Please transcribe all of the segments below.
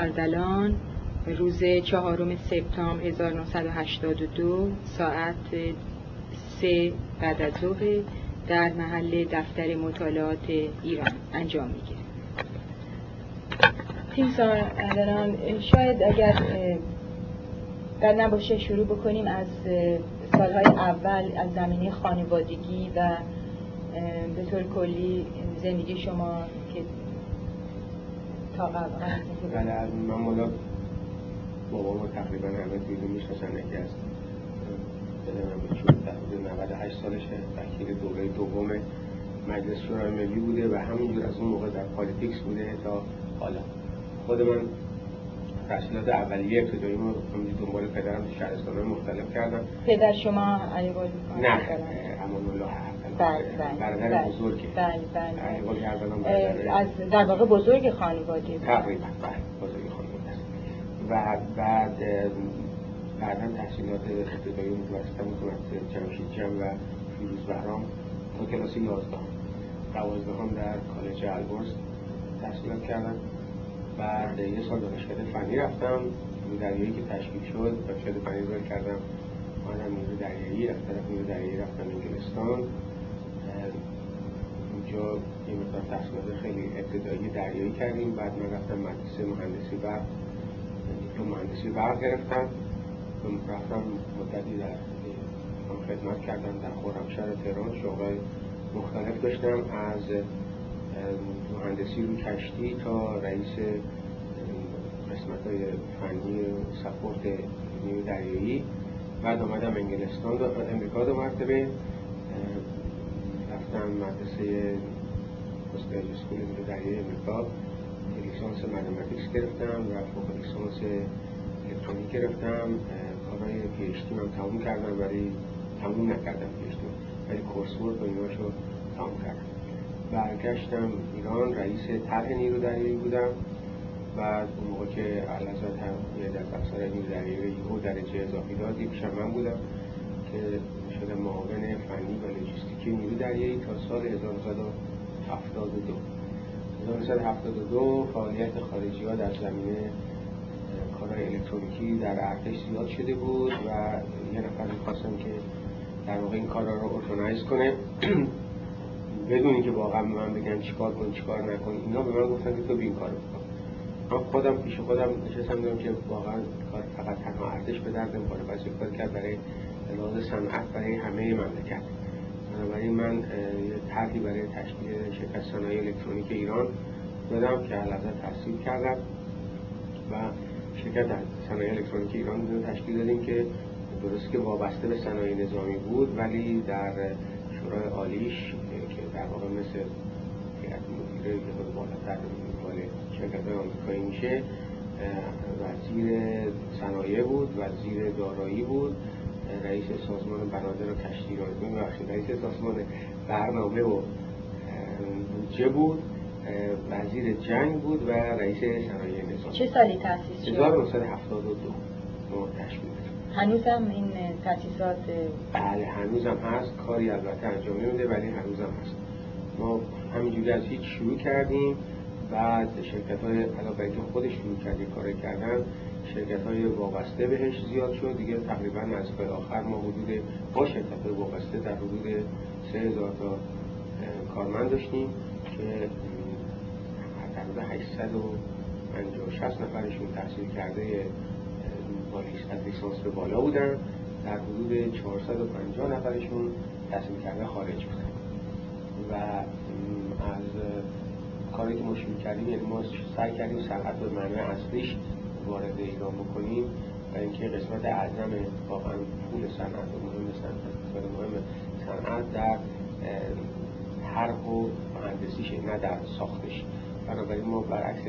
اردلان روز چهارم سپتامبر 1982 ساعت سه بعد از ظهر در محل دفتر مطالعات ایران انجام می‌گیره تیم اردلان شاید اگر در نباشه شروع بکنیم از سالهای اول از زمینه خانوادگی و به طور کلی زندگی شما قبل از من والا بابا تقریبا همه دیگه می‌شناسن یکی از دلم چون تقریبا 98 سالشه وکیل دوره دوم مجلس شورای ملی بوده و همینجور از اون موقع در politics بوده تا حالا. خود من تحصیلات اولیه ابتدایی رو دنبال پدرم تو شهرستان مختلف کردم. پدر شما علی نه امان الله بله بله بله. بزرگه. بله بله. از در واقع بزرگ خانواده تقریبا بله بزرگ خانواده و بعد بعدا تحصیلات ابتدایی متوسطم متوسط جمشید جم و فیروز بهرام تا کلاس 11 دوازده هم در کالج البرز تحصیلات کردم. بعد یه سال دانشگاه فنی رفتم. دریایی که تشکیل شد دانشگاه فنی رو کردم. منم نیرو دریایی از طرف نیرو دریایی رفتم انگلستان. اونجا یه مقدار تحصیلات خیلی ابتدایی دریایی کردیم بعد من رفتم مدرسه مهندسی برق دیپلم مهندسی برق گرفتم. رفتم مدتی در خدمت کردم در خرمشهر تهران شغل مختلف داشتم. از مهندسی رو کشتی تا رئیس قسمت های فنی support نیرو دریایی. بعد آمدم انگلستان امریکا دو مرتبه. رفتم مدرسه postgraduate school نیرو دریایی امریکا. لیسانس mathematics گرفتم و فوق لیسانس الکترونیک گرفتم. کارهای PhD من تموم کردم ولی تموم نکردم PhD ولی course work و ایناشو تموم کردم. برگشتم ایران رئیس طرح نیرو دریایی بودم بعد اون موقع که علازت هم یه در افسر نیرو دریایی یهو درجه اضافی دادی پیش من بودم که شده معاون فنی و لوجستیکی نیرو دریایی تا سال 1972 1972 فعالیت خارجی ها در زمینه کارهای الکترونیکی در ارتش زیاد شده بود و یه نفر می‌خواستم که در واقع این کارا رو ارگانایز کنه. بدون اینکه واقعا به من بگن چیکار کن چیکار نکن اینا به من گفتن که تو بین کارو بکن. من خودم پیش خودم نشستم دیدم که واقعا کار فقط تنها ارتش به درد نمی‌خوره پس کار کرد برای لحاظ صنعت برای همه مملکت. بنابراین من یه برای تشکیل شرکت صنایع الکترونیک ایران دادم که علازه تحصیل کردم و شرکت صنایع الکترونیک ایران رو تشکیل دادیم که درست که وابسته به صنایع نظامی بود ولی در شورای عالیش در واقع مثل هیئت مدیره که خود بالاتر مال شرکت آمریکایی میشه وزیر صنایع بود وزیر دارایی بود. رئیس سازمان بنادر و کشتی رازمی بخشید رئیس سازمان برنامه و بودجه بود؟ وزیر جنگ بود و رئیس صنایع نظام چه سالی تأسیس شد؟ 1972 تشکیل هنوزم این تاسیسات بله هنوزم هست. کاری البته انجام نمیده ولی هنوزم هست. ما همینجوری از هیچ شروع کردیم. بعد شرکت های علاوه اینکه خودش شروع کردیم کار کردن. شرکت های وابسته بهش زیاد شد. دیگه تقریبا نزدیک آخر ما حدود با شرکت های وابسته در حدود سه هزار تا کارمند داشتیم که تقریبا 850 نفرشون تحصیل کرده از لیسانس به بالا بودن. در حدود 450 نفرشون تصمیم کرده خارج بودن. و از کاری که ما شروع کردیم یعنی ما سعی کردیم صنعت به معنی اصلیش وارد ایران بکنیم و اینکه قسمت اعظم واقعا پول صنعت و مهم صنعت مهم صنعت در هر و مهندسیش نه در ساختش. بنابراین ما برعکس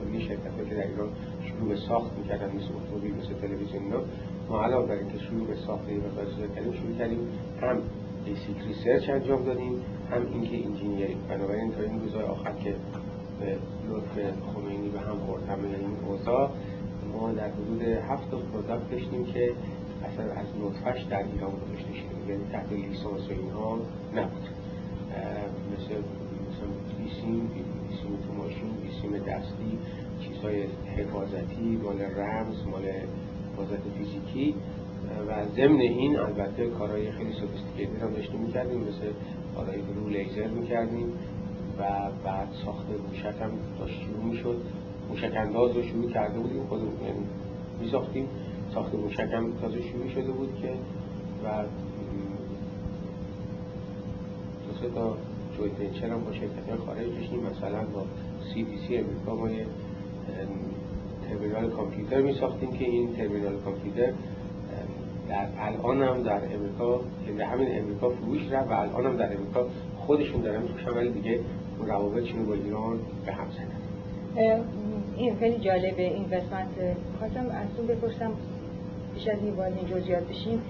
کلی شرکت که در ایران شروع به ساخت می‌کردن مثل اتومبیل مثل تلویزیون اینا ما علاوه بر اینکه شروع به ساخت این مقدار کردیم شروع کردیم هم basic research انجام دادیم هم اینکه engineering بنابراین تا این روزهای آخر که به لطف خمینی به هم خورد همه این اوضاع. ما در حدود هفت product داشتیم که اصلا از نطفش در ایران گذاشته شده یعنی تحت لیسانس و اینها نبود. مثل مثلا بیسیم بیسیم تو ماشین بیسیم دستی چیزهای حفاظتی مال رمز مال حفاظت فیزیکی. و ضمن این البته کارهای خیلی sophisticated هم داشتیم می‌کردیم. مثل کارهای رو لیزر می‌کردیم و بعد ساخت موشک هم داشت شروع می‌شد. موشک انداز رو شروع کرده بودیم خودمون یعنی میساختیم. ساخت موشک هم تازه شروع شده بود که و دو سه تا جویت ونچر هم با شرکت خارج داشتیم. مثلا با سی دی سی امریکا ما یه ترمینال کامپیوتر می ساختیم که این ترمینال کامپیوتر در الان هم در امریکا یعنی همین امریکا فروش رفت و الان هم در امریکا خودشون دارن میفروشن ولی دیگه روابطشون با ایران به هم زدن. این خیلی جالبه این قسمت خواستم از اون بپرسم بیش از این وارد این بشیم.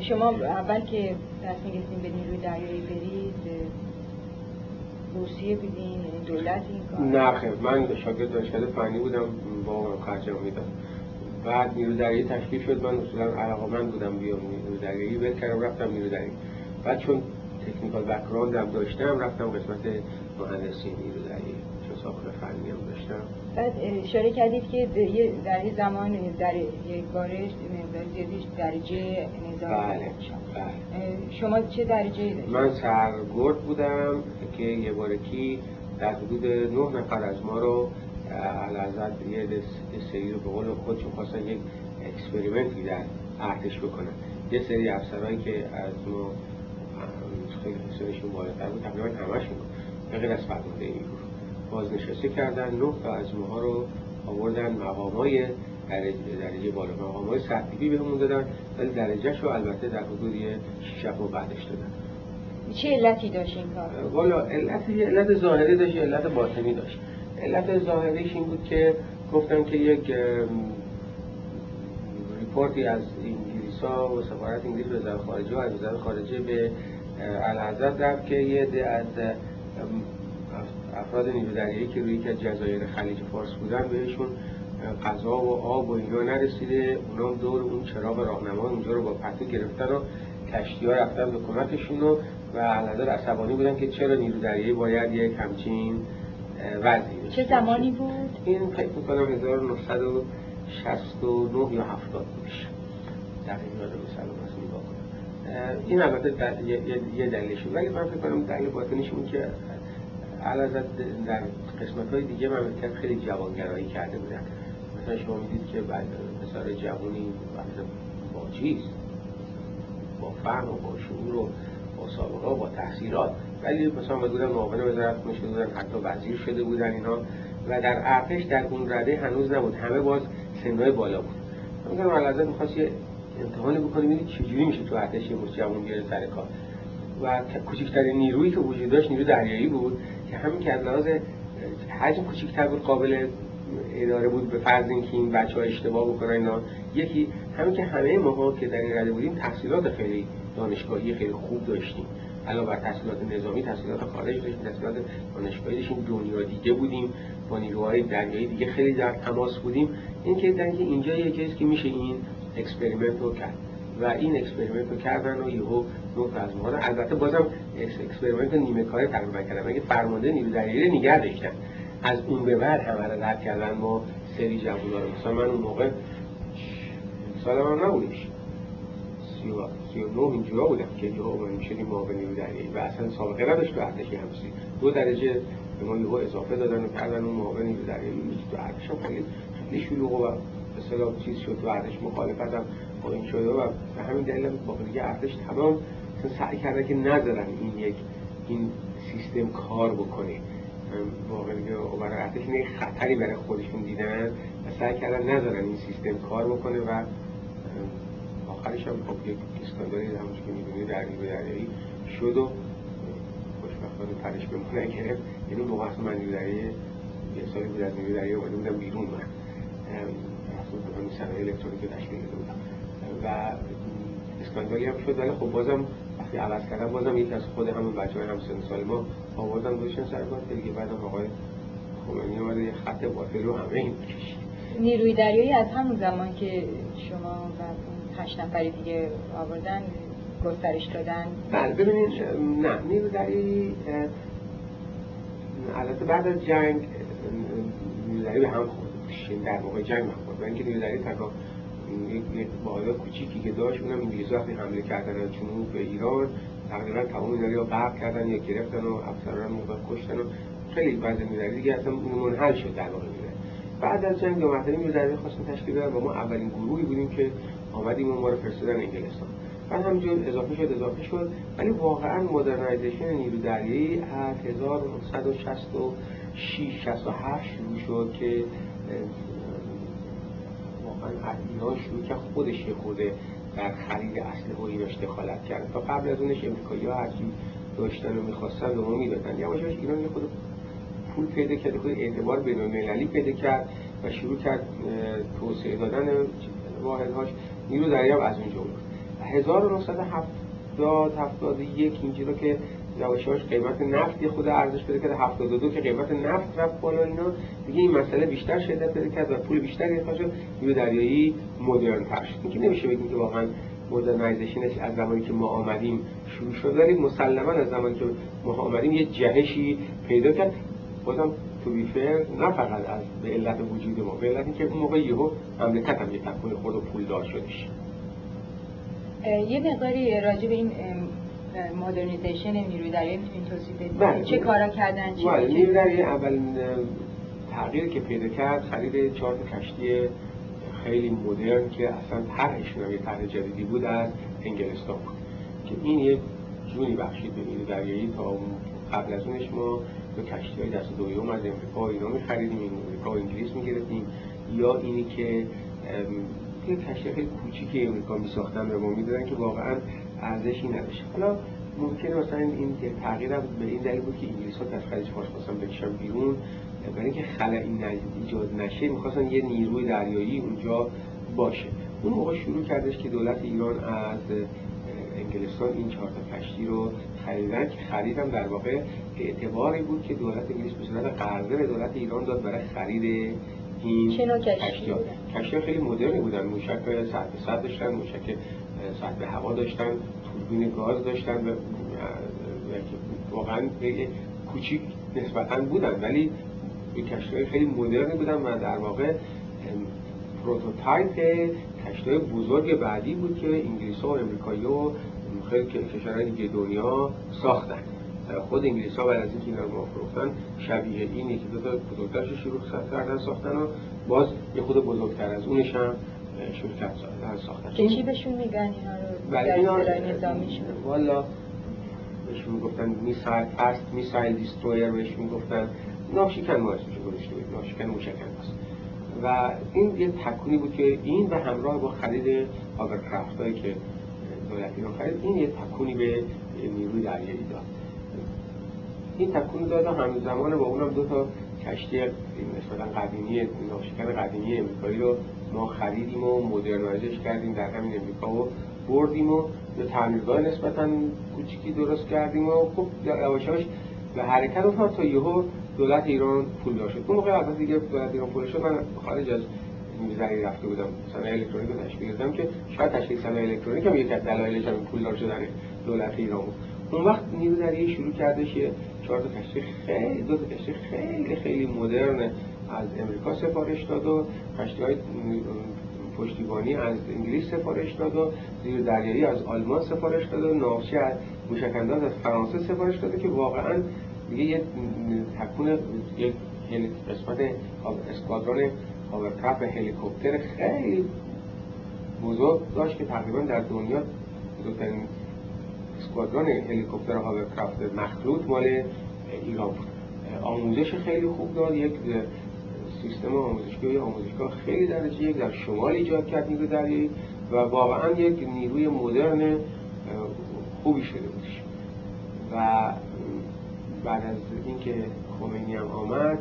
شما اول که تصمیم گرفتین به نیروی دریایی برید روسیه بودین یعنی دولت این کار؟ نه خیر من شاگرد دانشکده فنی بودم با خرج میدم بعد نیرو دریایی تشکیل شد من اصولا علاقه من بودم بیام نیرو دریایی ول کردم رفتم نیرو دریایی. بعد چون تکنیکال بک‌گراند هم داشتم رفتم قسمت مهندسی نیرو دریایی چون ساخت فنی هم داشتم بعد اشاره کردید که در یه زمان در یک بارش درجه نظام بله. بله. شما چه درجه داشتید؟ من سرگرد بودم که یه بارکی در حدود نه نفر از ما رو علازت یه سری رو به قول خودشون خواستن یک اکسپریمنتی در ارتش بکنن یه سری افسرهایی که از ما خیلی سنشون بالاتر بود تقریبا همشون به غیر از فرمانده این بازنشسته کردن. نه تا از ماها رو آوردن مقامای درجه, درجه بالا مقام های سرتیبی بهمون دادن ولی درجهش رو البته در حدود یه شیش بعدش دادن. چه علتی داشت این کار؟ والا علت یه علت ظاهری داشت علت باطنی داشت. علت ظاهریش این بود که گفتم که یک report ی از انگلیسا و سفارت انگلیس به وزارت خارجه و از وزارت خارجه به اعلیحضرت رفت که یه عده از افراد نیرو دریایی که روی که جزایر خلیج فارس بودن بهشون غذا و آب و اینا نرسیده. اونا دور اون چراغ راهنما اونجا رو با پتو گرفتن و کشتی ها رفتن به کمکشون و و عصبانی بودن که چرا نیرو دریایی باید یک همچین وضعی چه زمانی بود؟ این فکر می‌کنم 1969 یا 70 میشه دقیق یادم سلام از نگاه کنم. این البته یه دلیلش ولی من فکر کنم دلیل باطنش اون که علاوه در قسمت های دیگه مملکت خیلی جوانگرایی کرده بودن. مثلا شما می‌دید که بعد پسر جوانی با چیز؟ با فهم و با شعور و با سابقه و با تحصیلات. ولی مثلا بودن معاون وزارت می‌شده بودن حتی وزیر شده بودن اینا. و در ارتش در اون رده هنوز نبود. همه باز سنهای بالا بود. میگم علازت می‌خواست یه امتحانی بکنیم ببینید چجوری میشه تو ارتش یه جوان بیاره سر کار؟ و کوچکترین نیرویی که وجود داشت نیرو دریایی بود. همین که از لحاظ حجم کوچکتر بود قابل اداره بود به فرض اینکه این بچه ها اشتباه بکنن اینا. یکی همین که همه ماها که در این رده بودیم تحصیلات خیلی دانشگاهی خیلی خوب داشتیم. علاوه بر تحصیلات نظامی تحصیلات خارج داشتیم تحصیلات دانشگاهی داشتیم دنیا دیگه بودیم با نیروهای دریایی دیگه خیلی در تماس بودیم. این که در اینجا چیزی که میشه این experiment رو کرد. و این experiment رو کردن و یهو نوت از ما البته بازم experiment نیمه کاری تقریبا کردن اگه فرمانده نیرو دریایی نگه داشتن از اون به بعد همه رو رد کردن ما سری جوونا رو. مثلا من اون موقع سال من نبودش. سی و نو اینجورا بودم که یهو اومدیم شدیم معاون نیرو دریایی. و اصلا سابقه نداشت تو ارتشی همسی. دو درجه به ما یهو اضافه دادن و کردن اون معاون نیرو دریایی. تو ارتش خیلی خیلی شلوغ و به چیز شد تو ارتش. هم با این شده و به همین دلیل با دیگه ارتش تمام سعی کرده که نذارن این یک این سیستم کار بکنه. واقعا برای ارتش خطری برای خودشون دیدن و سعی کردن نذارن این سیستم کار بکنه و آخرش هم خب یک اسکاندالی همونش که می‌دونی در دریایی شد و خوشبختانه پرش به ما نگرفت یعنی موقع اصلا من نیروی یه سالی بود از نیروی دریایی اومده بودم بیرون من. اصلا صنایع الکترونیک تشکیل داده بودم. و اسکاندالی هم شد ولی خب بازم وقتی عوض کردم بازم یکی از خود همون بچه های سن سال ما آوردن دوشن سر کار که دیگه بعدم آقای خمینی اومده یه خط باطل رو همه این کشید. نیروی دریایی از همون زمان که شما و هشت نفری دیگه آوردن گسترش دادن؟ بله ببینید نه نیروی دریایی البته بعد از جنگ نیروی دریایی به هم خورده در موقع جنگ مخورد و اینکه نیروی دریایی تنها یک بالا کوچیکی که داشت اونم انگلیس وقتی حمله کردن از جنوب به ایران تقریبا تمام اینا یا غرق کردن یا گرفتن و افسران موقع کشتن و خیلی بعض نیروی دیگه اصلا منحل شد در واقع بعد از جنگ دو مرتبه نیروی خواستن تشکیل بدن و ما اولین گروهی بودیم که آمدیم و ما رو فرستادن انگلستان. بعد همینجور اضافه شد اضافه شد. ولی واقعا مدرنایزیشن نیرو دریایی از 1966 67 شروع شد که واقعا ایران شروع که خودش یه خوده در خرید اصل و ایراش دخالت کرد. تا قبل از اونش امریکایی ها هرچی داشتن و می‌خواستن به ما می‌دادن. یواش ایران یه خود پول پیدا کرد خود اعتبار بین المللی پیدا کرد و شروع کرد توسعه دادن واحدهاش. نیرو دریاب از اونجا بود. 1970 71 اینجا که یواش قیمت نفت یه خود ارزش پیدا کرد 72 که قیمت نفت رفت بالا اینا. دیگه این مسئله بیشتر شدت پیدا کرد و پول بیشتری اخراج شد. نیرو دریایی مدرن تر شد. اینکه نمیشه بگیم که واقعا مدرنایزیشنش از زمانی که ما آمدیم شروع شد ولی مسلما از زمانی که ما آمدیم یه جهشی پیدا کرد. بازم تو نه فقط از به علت وجود ما به علت اینکه اون موقع یهو مملکت هم یه تکون خود و پولدار شدش. یه مقداری راجع به این مدرنیزیشن نیروی دریایی می‌تونید توضیح بدید بله. چه کارا کردن؟ چه بله نیروی دریایی اول تغییری که پیدا کرد خرید چهار کشتی خیلی مدرن که اصلا طرحشون یه طرح جدیدی بود از انگلستان. بود که این یه جونی بخشید به نیروی دریایی تا قبل از اونش ما به کشتی های دست دوم از امریکا اینا می خریدیم این امریکا و انگلیس می گرفتیم یا اینی که یه کشتی خیلی کوچیکی امریکا می ساختن به ما می‌دادن که واقعا ارزشی نداشت. حالا ممکنه مثلا این تغییر به این دلیل بود که انگلیس ها از خلیج فارس خواستن بکشن بیرون. برای اینکه خلایی ایجاد نشه می‌خواستن یه نیروی دریایی اونجا باشه. اون موقع شروع کردش که دولت ایران از انگلستان این چهار تا کشتی رو خریدن که خریدم در واقع اعتباری بود که دولت انگلیس به صورت قرضه به دولت ایران داد برای خرید این کشتی کشتی خیلی مدرنی بودن. موشک سطح به سطح داشتن موشک به هوا داشتن توربین گاز داشتن و واقعا کوچیک نسبتا بودن. ولی کشتی خیلی مدرنی بودن و در واقع prototype کشتی بزرگ بعدی بود که انگلیس و امریکایی و خیلی کشورهای دیگه دنیا ساختن. خود انگلیس ها بعد از اینکه اینا رو فروختن شبیه اینی که دو تا بزرگترش شروع کردن ساختن و باز یه خود بزرگتر از اونش هم کردن ساختن چی بهشون میگن اینا رو؟ اینا نظامیشون والا بهشون می‌گفتن میسایل فرست میسایل دیسترویر بهش می‌گفتن. ناشکن ما اسمشو گذاشته بود ناشکن موشکن هست و این یه تکونی بود که این به همراه با خرید هاورکرافت هایی که دولت ایران خرید این یه تکونی به نیروی دریایی داد. این تکون داد همزمان با اونم دو تا کشتی مثلا قدیمی ناشکن قدیمی امریکایی رو ما خریدیم و مدرنایزش کردیم در همین امریکا و بردیم و به تعمیرگاه نسبتا کوچیکی درست کردیم و خب یواشاش به حرکت افتاد تا یهو دولت ایران پول داشت. اون موقع البته دیگه دولت ایران پول شد من خارج از می‌زنی رفته بودم. صنایع الکترونیک رو تشکیل دادم که شاید تشکیل صنایع الکترونیک هم یکی از دلایلش هم پولدار شدن دولت ایران بود. اون وقت نیرو دریایی شروع کردش یه چهار تا کشتی خیلی دو تا کشتی خیلی خیلی مدرن از امریکا سفارش داد و کشتی های پشتیبانی از انگلیس سفارش داد و نیرو دریایی از آلمان سفارش داد و ناوچه از موشکانداز از فرانسه سفارش داده که واقعا دیگه یه تکون یک قسمت اسکوادرون هاورکرافت هلیکوپتر خیلی بزرگ داشت که تقریبا در دنیا بزرگترین اسکوادرون هلیکوپتر هاورکرافت مخلوط مال ایران بود. آموزش خیلی خوب داد یک سیستم آموزشگاه آموزشگاه خیلی درجه یک در شمال ایجاد کرد نیرو دریایی و واقعا یک نیروی مدرن خوبی شده بودش و بعد از اینکه خمینی هم آمد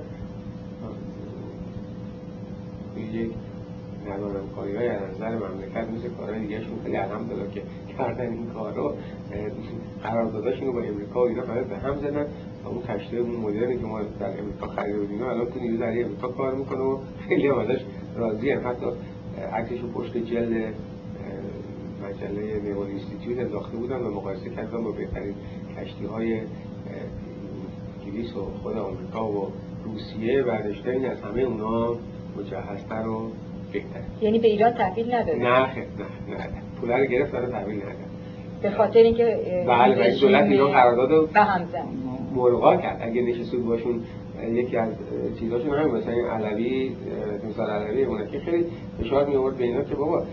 یک ندانم کاری های از نظر مملکت مثل کارهای دیگهشون خیلی الحمدلله که کردن این کار رو قرارداداشون رو با امریکا و اینا همه به هم زدن. اون کشته اون مدرنی که ما در امریکا خریده بودیم الان تو نیرو دریایی امریکا کار می‌کنه و خیلی هم ازش راضی هم. حتی عکسش پشت جلد مجله نیول اینستیتیوت انداخته بودن و مقایسه کردن با بهترین کشتی های انگلیس و خود آمریکا و روسیه. برداشته این از همه اونا مجهزتر و بهتر یعنی به ایران تحویل نداره نه خیر نه نه پول رو گرفت داره تحویل نداره به خاطر اینکه بله دولت ایران قرارداد به هم زد. ملغا کرد. اگه نشستود باشون یکی از چیزاشون همین مثلا علوی مثال علوی اون که خیلی فشار می آورد به اینا که بابا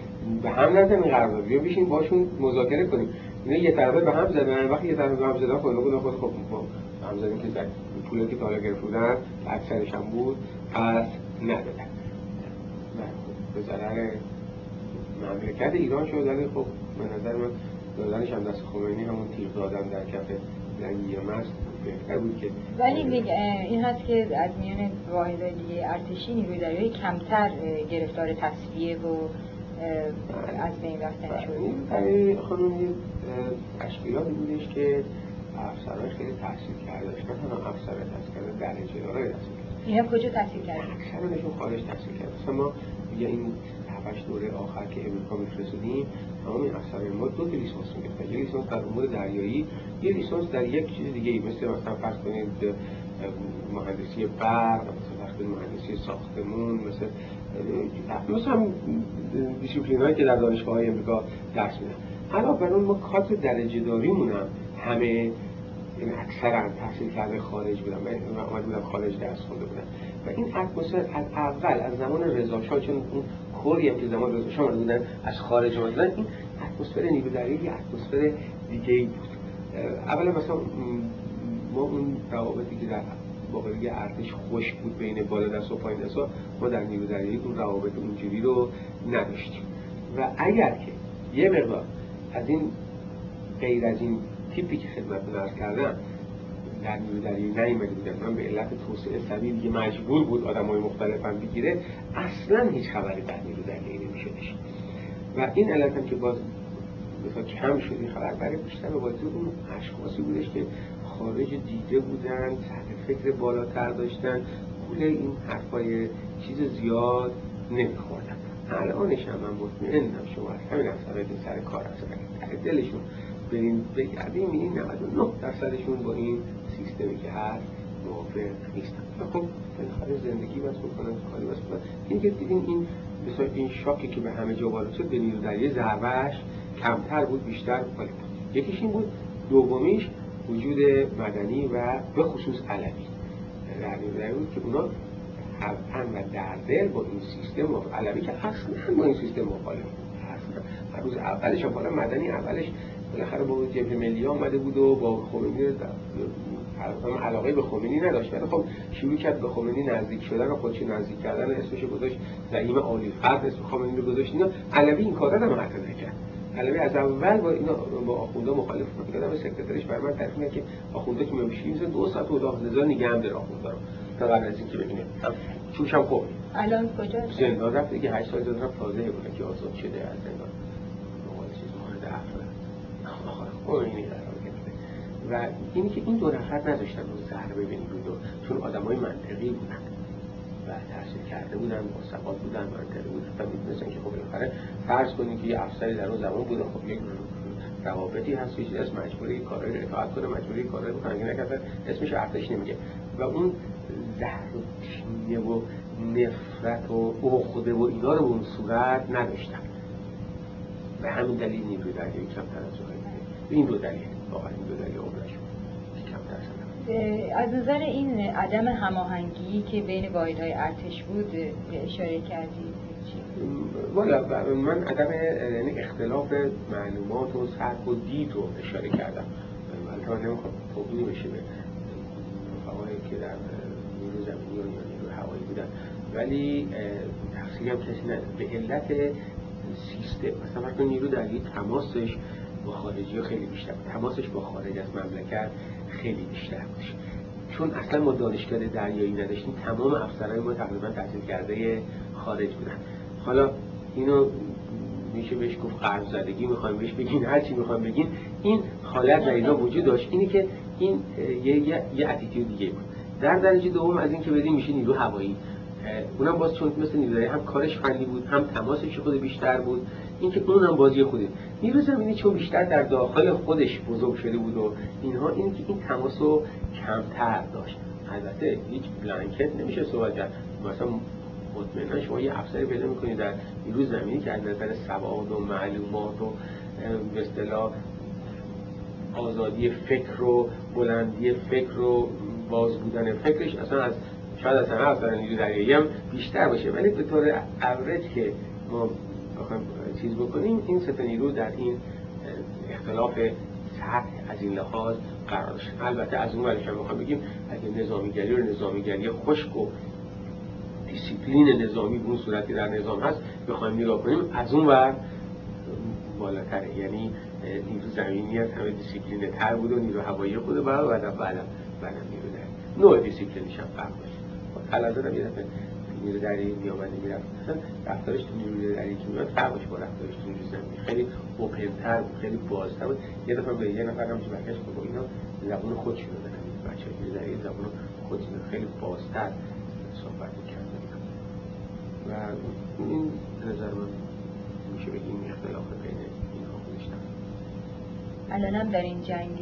به هم نزنین قرارداد بیا بشین باشون مذاکره کنیم. اینا یه طرفه به هم زدن. وقتی یه طرفه به هم زدن خود خود خود خب هم زدن که پولی که تالا گرفت بودن اکثرش هم بود پس ندادن. خب به ضرر مملکت ایران شد. ولی خب به نظر من دادنش هم دست خمینی همون تیغ دادن در کف لنگی مست. بهتر بود که ولی این هست که از میان واحد دیگه ارتشی نیروی دریایی کمتر گرفتار تصفیه و از بین رفتن شده. برای خانم یه تشکیلاتی بودش که افسرهای خیلی تحصیل کرده نه تنها افسر تحصیل کرده درجه دارای تحصیل کرده اینا کجا تحصیل کرده؟ اکثرشون خارج تحصیل کرده مثلا ما یه این هفتش دوره آخر که امریکا میفرستادیم تمام افسرهای ما دو لیسانس می‌گرفتن یه لیسانس در امور دریایی یه لیسانس در یک چیز دیگه ای مثل مثلا فرض کنید مهندسی برق مثل فرض مهندسی ساختمون مثل مثلا دیسیپلین هایی که در دانشگاه های امریکا درس میدن حالا برای ما کادر درجه داریمون هم همه یعنی اکثرا تحصیل کرده خارج بودن. من آمده بودم خارج درس خونده بودن. و این اتمسفر از اول از زمان رضا چون اون کوری هم که زمان شاه بودن از خارج اومدن این اتمسفر نیرو دریایی یه اتمسفر دیگه ای بود اولا مثلا ما اون روابطی که در واقعی ارتش خوش بود بین بالا دست و پایین دست ما در نیرو دریایی اون روابط اونجوری رو نداشتیم. و اگر که یه مقدار از این غیر از این تیپی که خدمت عرض کردم در نیرو دریایی نیومده بودن من به علت توسعه سبیل دیگه مجبور بود آدم های بگیره اصلا هیچ خبری در نیرو دریایی نمیشدش و این علت هم که باز مثلا کم شد این خبر برای بیشتر به اون اشخاصی بودش که خارج دیده بودن سطح فکر بالاتر داشتن پول این حرفای چیز زیاد نمیخوردن. الانش هم من مطمئنم شما از همین افسرهای که سر کار هستن. دلشون بریم بگردیم این 99 درصدشون با این سیستمی که هست موافق نیستن خب بالاخره زندگی بس بکنن کاری بس بکنن این که دیدین این مثلا این شاکی که به همه جا وارد شد به دریه ضربهش کمتر بود بیشتر ولی یکیش این بود دومیش وجود مدنی و به خصوص علوی در نیرو بود که اونا طبعا و در دل با این سیستم علوی که اصلا با این سیستم مخالف بود. اصلا. روز اولش هم مدنی اولش بالاخره با جبهه ملی آمده بود و با خمینی علاقه به خمینی نداشت ولی خب شروع کرد به خمینی نزدیک شدن و خودش نزدیک کردن اسمش گذاشت زعیم عالی فرد اسم خمینی رو گذاشت اینا علوی این کارا رو حتی نکرد علوی از اول با اینا با آخونده مخالف بود کردم سکرتریش بر من تعریف که آخونده که میشه دو ساعت اتاق نظر نگه هم داره آخونده رو تا قبل از اینکه ببینه چوش هم خوب الان کجا زندان رفت دیگه 8 سال زندان تازه بوده که آزاد شده از زندان چیز مورد افراد و اینی که این دو نفر نداشتن اون ضربه به نیرو چون آدمای منطقی بودن و تحصیل کرده بودن با بودن منطقی بودن و می‌دونستن که خب بالاخره فرض کنید که یه افسری در اون زمان بودن خب یک روابطی هست که از مجبوری کارهای رو اطاعت کنه مجبوری کارهای رو کنگی نکرده اسمش ارتش نمیگه. و اون زهر و کینه و نفرت و عقده و اینا رو اون صورت نداشتن به همین دلیل نیروی دریایی کمتر از این دو دلیل واقعا این دو دلیل از نظر این عدم هماهنگی که بین واحدهای ارتش بود اشاره کردید والا من عدم یعنی اختلاف معلومات و سطح و دید رو اشاره کردم. من نمی‌خوام توضیح بشه به رفقایی که در نیرو زمینی یا نیرو هوایی بودن. ولی تقصیری هم کسی نداره. به علت سیستم مثلا وقتی نیرو در تماسش با خارجی خیلی بیشتر تماسش با خارج از مملکت خیلی بیشتر باشه. چون اصلا ما دانشگاه دریایی نداشتیم تمام افسرهای ما تقریبا تحصیل کرده خارج بودن. حالا اینو میشه بهش گفت قرض زدگی می‌خوایم بهش بگین هر چی می‌خوایم بگین این حالت در اینا وجود داشت. اینی که این یه یه, یه دیگه بود. در درجه دوم از این که بدیم میشه نیرو هوایی. اونم باز چون مثل نیروی هم کارش فنی بود هم تماسش خود بیشتر بود. اینکه اون هم بازی خوده نیرو زمینی چون بیشتر در داخل خودش بزرگ شده بود و اینها این که این تماس رو کمتر داشت. البته هیچ بلانکت نمیشه صحبت کرد. مثلا مطمئنا شما یه افسری پیدا می‌کنید در نیروی زمینی که از نظر سواد و معلومات و به اصطلاح آزادی فکر و بلندی فکر و باز بودن فکرش اصلا از شاید از همه افسر نیروی دریایی هم بیشتر باشه. ولی به طور که ما بخوایم چیز بکنیم این سه نیرو در این اختلاف سطح از این لحاظ قرار البته از اون ولی می‌خوام بگیم اگه نظامیگری و نظامیگری خشک و دیسیپلین نظامی به اون صورتی در نظام هست بخوایم نگاه کنیم. از اون ور بالاتره. یعنی نیرو زمینی از همه دیسیپلین تر بود و نیرو هوایی خود بعد بعد بعد بعد نیرو نوع دیسیپلینش هم فرق باشه الان هم یه دفعه نیرو دری می آمده می رفت مثلا رفتارش تو نیرو دری که میاد فرقش با رفتارش تو نیرو زمینی. خیلی اوپنتر بود خیلی بازتر بود. یه دفعه به یه نفر هم که برگشت با اینا زبون خودشون رو بدن بچه نیرو دری زبون خودشون خیلی بازتر صحبت می‌کردن. و این نظر من میشه بگیم اختلاف بین اینها بیشتر الان هم در این جنگ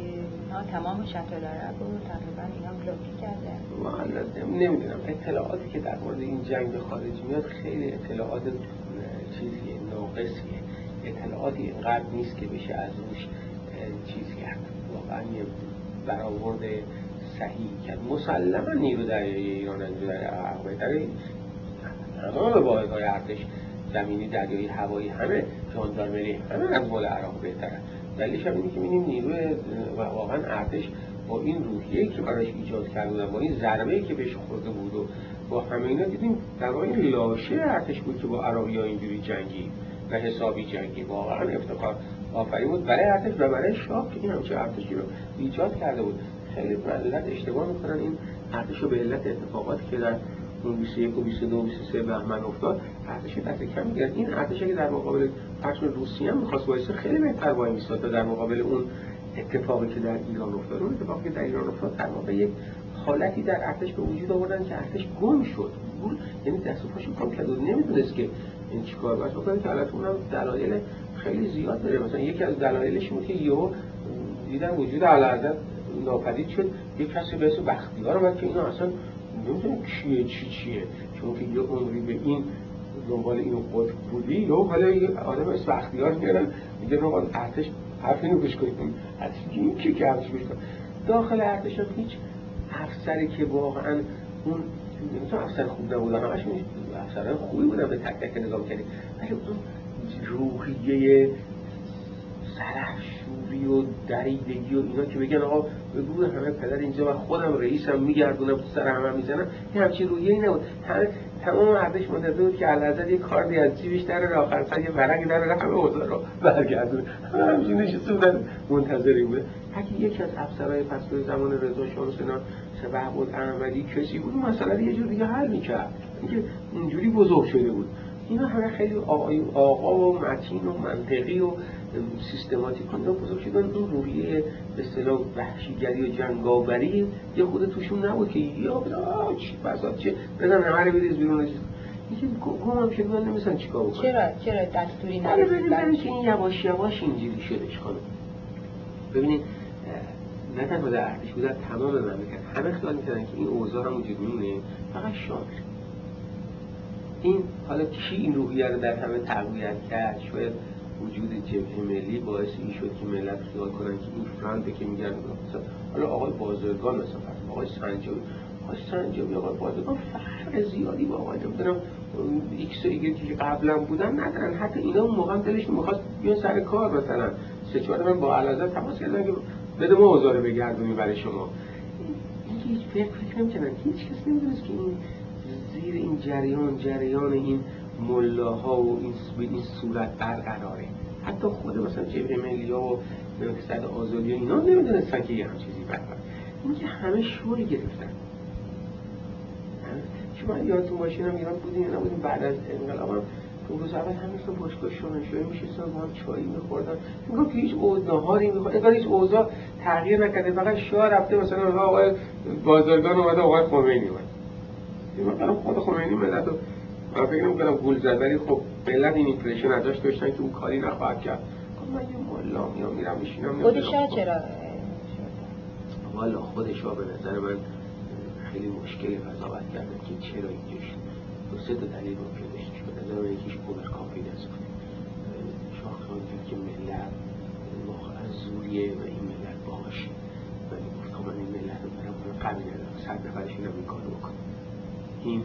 تمام شتل عرب رو تقریبا اینا بلوکی کرده. نمی‌دونم اطلاعاتی که در مورد این جنگ خارج میاد خیلی اطلاعات چیزیه ناقصیه. اطلاعاتی اینقدر نیست که بشه از روش چیز کرد. واقعا یه برآورد صحیح کرد. مسلما نیرو دریایی ایران نیرو دریایی بهتره تمام واحدهای ارتش زمینی دریایی هوایی همه جاندارمری همه از مال عراق بهتره. دلیلش هم اینه که می‌بینیم نیروی واقعا ارتش با این روحیه‌ای که براش ایجاد کرده با این ضربه‌ای که بهش خورده بود و با همه اینا دیدیم در واقع لاشه ارتش بود که با عراقی ها اینجوری جنگی و حسابی جنگی. واقعا افتخار آفرین بود برای ارتش و برای شاه که این همچه ارتشی رو ایجاد کرده بود. خیلی مدلت اشتباه می‌کنن این ارتش رو به علت اتفاقاتی که در اون 21 و 22 و 23 بهمن افتاد ارتش دست کم گرفت. این ارتش که در مقابل پشم روسیه هم می‌خواست وایسه خیلی بهتر وای می‌ایستاد در مقابل اون اتفاقی که در ایران افتاد. اون اتفاقی که در ایران افتاد در واقع یک حالتی در ارتش به وجود آوردن که ارتش گم شد. گول یعنی دست و پاشو گم کرد و نمی‌دونست که این چیکار باید بکنه که البته اونم دلایل خیلی زیاد داره. مثلا یکی از دلایلش بود که یهو دیدن وجود اعلی ناپدید شد. یک کسی به اسم بختیار اومد که اینا اصلا نمی‌دونم چیه چی چیه. چون که یه عمری به این دنبال اینو قطب بودی یا حالا یه آدم اسم اختیار میارن میگه رو ارتش حرف اینو گوش کنیم. ارتش این کی که ارتش گوش داخل ارتش هم هیچ افسری که واقعا اون نمی‌تونم افسر خوب نبودن همش افسران خوبی بودن به تک تک نظام کردیم ولی اون روحیه سرحشوری و دریدگی و اینا که بگن آقا بگو همه پدر اینجا و خودم رئیسم میگردونم سر همه می‌زنم این همچین روحیه ای نبود. همه تمام ارتش منتظر بود که علازد یه کاردی از جیبش در آخر سر یه ورق در همه اوضاع رو برگردونه. همه همچین نشسته بودن منتظری بوده اگه یکی از افسرهای به زمان رضا شاه اینا سبه بود احمدی کسی بود مثلا یه جور دیگه حل می‌کرد. اینکه اینجوری بزرگ شده بود. اینا همه خیلی آقا و متین و منطقی و سیستماتیک اینا بزرگ شدن این روحیه به اصطلاح وحشیگری و جنگاوری یه خود توشون نبود که یا بلا چی بساط چه بزن همه رو بریز بیرون. یکی گم هم شد من نمیسن چیکار بکنم. چرا چرا دستوری آره، نرسید که این یواش یواش اینجوری شدش خانم. ببینید نه تنها در ارتش بود در تمام مملکت. همه خیال می‌کردن که این اوضاع هم وجود میمونه. فقط شامل این حالا کی این روحیه رو در همه تقویت کرد؟ شاید وجود جبهه ملی باعث این شد که ملت خیال کنن که این فرانده که میگن مثلا حالا آقای بازرگان مثلا آقای سنجابی آقای سنجابی آقای بازرگان فرق زیادی با آقای نمی‌دونم ایکس و که قبلا بودن ندارن. حتی اینا اون موقع دلشون می‌خواست بیان سر کار مثلا. سه چهار من با علازه تماس کردن که بده ما اوزاره بگردونیم برای شما. هیچ فکر فکر نمی‌کنن هیچ کس نمی‌دونست که این زیر این جریان جریان این ملاها و این به این صورت برقراره. حتی خود مثلا جبهه ملی ها و مقصد آزادی اینا نمی‌دونستن که یه هم چیزی برقرار این که همه شوری گرفتن. شما یادتون باشه هم ایران بودیم یا نبودیم بعد از انقلاب هم. روز اول همیشه باشگاه شاهنشاهی میشستن با هم چایی میخوردن. میگم که هیچ نهاری می‌خورد انگار هیچ اوضاع تغییر نکرده. فقط شاه رفته مثلا آقای بازرگان اومده آقای خمینی اومد. خود خمینی ملت من فکر نمی‌کنم گول زد ولی خب ملت این impression ازش داشتن که اون کاری نخواهد کرد. خب من یه ملا میام میرم میشینم خود شاه چرا؟ والا خود شاه به نظر من خیلی مشکل قضاوت کردن که چرا اینجا شد دو سه تا دلیل ممکن داشته شد از اون یکیش overconfidence بود شاخصان که ملت از زوریه و این ملت باشه ولی گفت من این ملت رو برم برم قوی ندارم صد نفرش اینم این کارو بکنم. این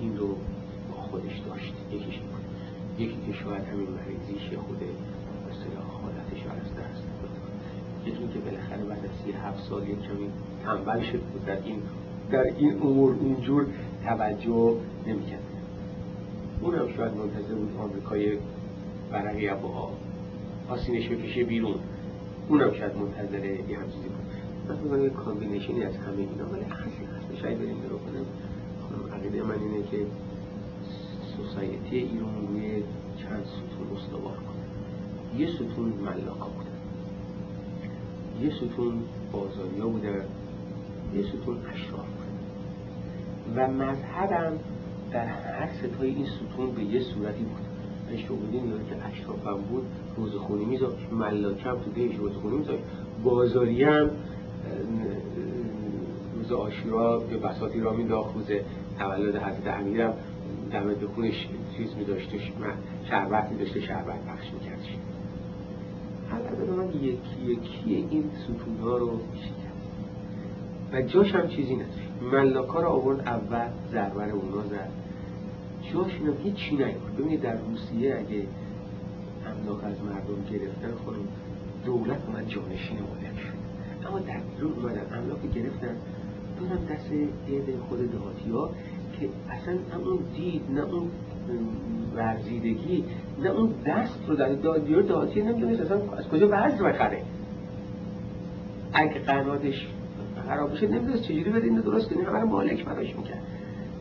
این رو خودش داشت. یکیش یکی که شاید همین مریضیش خود اصطلاح حالتش از دست داد. یکی که بالاخره بعد از سی هفت سال یک کمی تنبل شد بود. در این در این امور اینجور توجه نمی‌کرد. اون هم شاید منتظر بود آمریکای برقی با آسینش بکشه بیرون. اون هم شاید منتظر یه هم چیزی بود. من یک کامبینیشنی از همه اینا. ولی اصلی هست شاید بریم رو کنم. عقیده من اینه که سوسایتی ایران روی چند ستون استوار کنه. یه ستون ملاکا بودن یه ستون بازاریا بودن یه ستون اشراف بودن و مذهبم در هر ستای این ستون به یه صورتی بود. شغلی میاد که اشراف هم بود روزخونی میذاشت. ملاکم تو دیش روزخونی میذاشت. بازاری هم روز آشورا یا بساطی را میداخت روز تولد حضرت امیرم. دم دخونش چیز میداشتش شربت میداشته شربت پخش میکردش البته من یکی یکی این ستون ها رو شکست و جاش هم چیزی نداشت. ملاکا رو آورد اول زربر اونا زد. جاش هم هیچی نیورد. ببینید در روسیه اگه املاک از مردم گرفتن خانم دولت اومد جانشین ملک شد. اما در بیرون اومدن املاک گرفتن. دادن دست عید خود دهاتی ها که اصلا اون دید نه اون ورزیدگی نه اون دست رو در دادیار دهاتی نمی‌دونست اصلا از کجا وزن بخره. اگه قناتش خراب بشه نمی‌دونست چجوری بده اینو درست کنی همه مالک براش می‌کرد.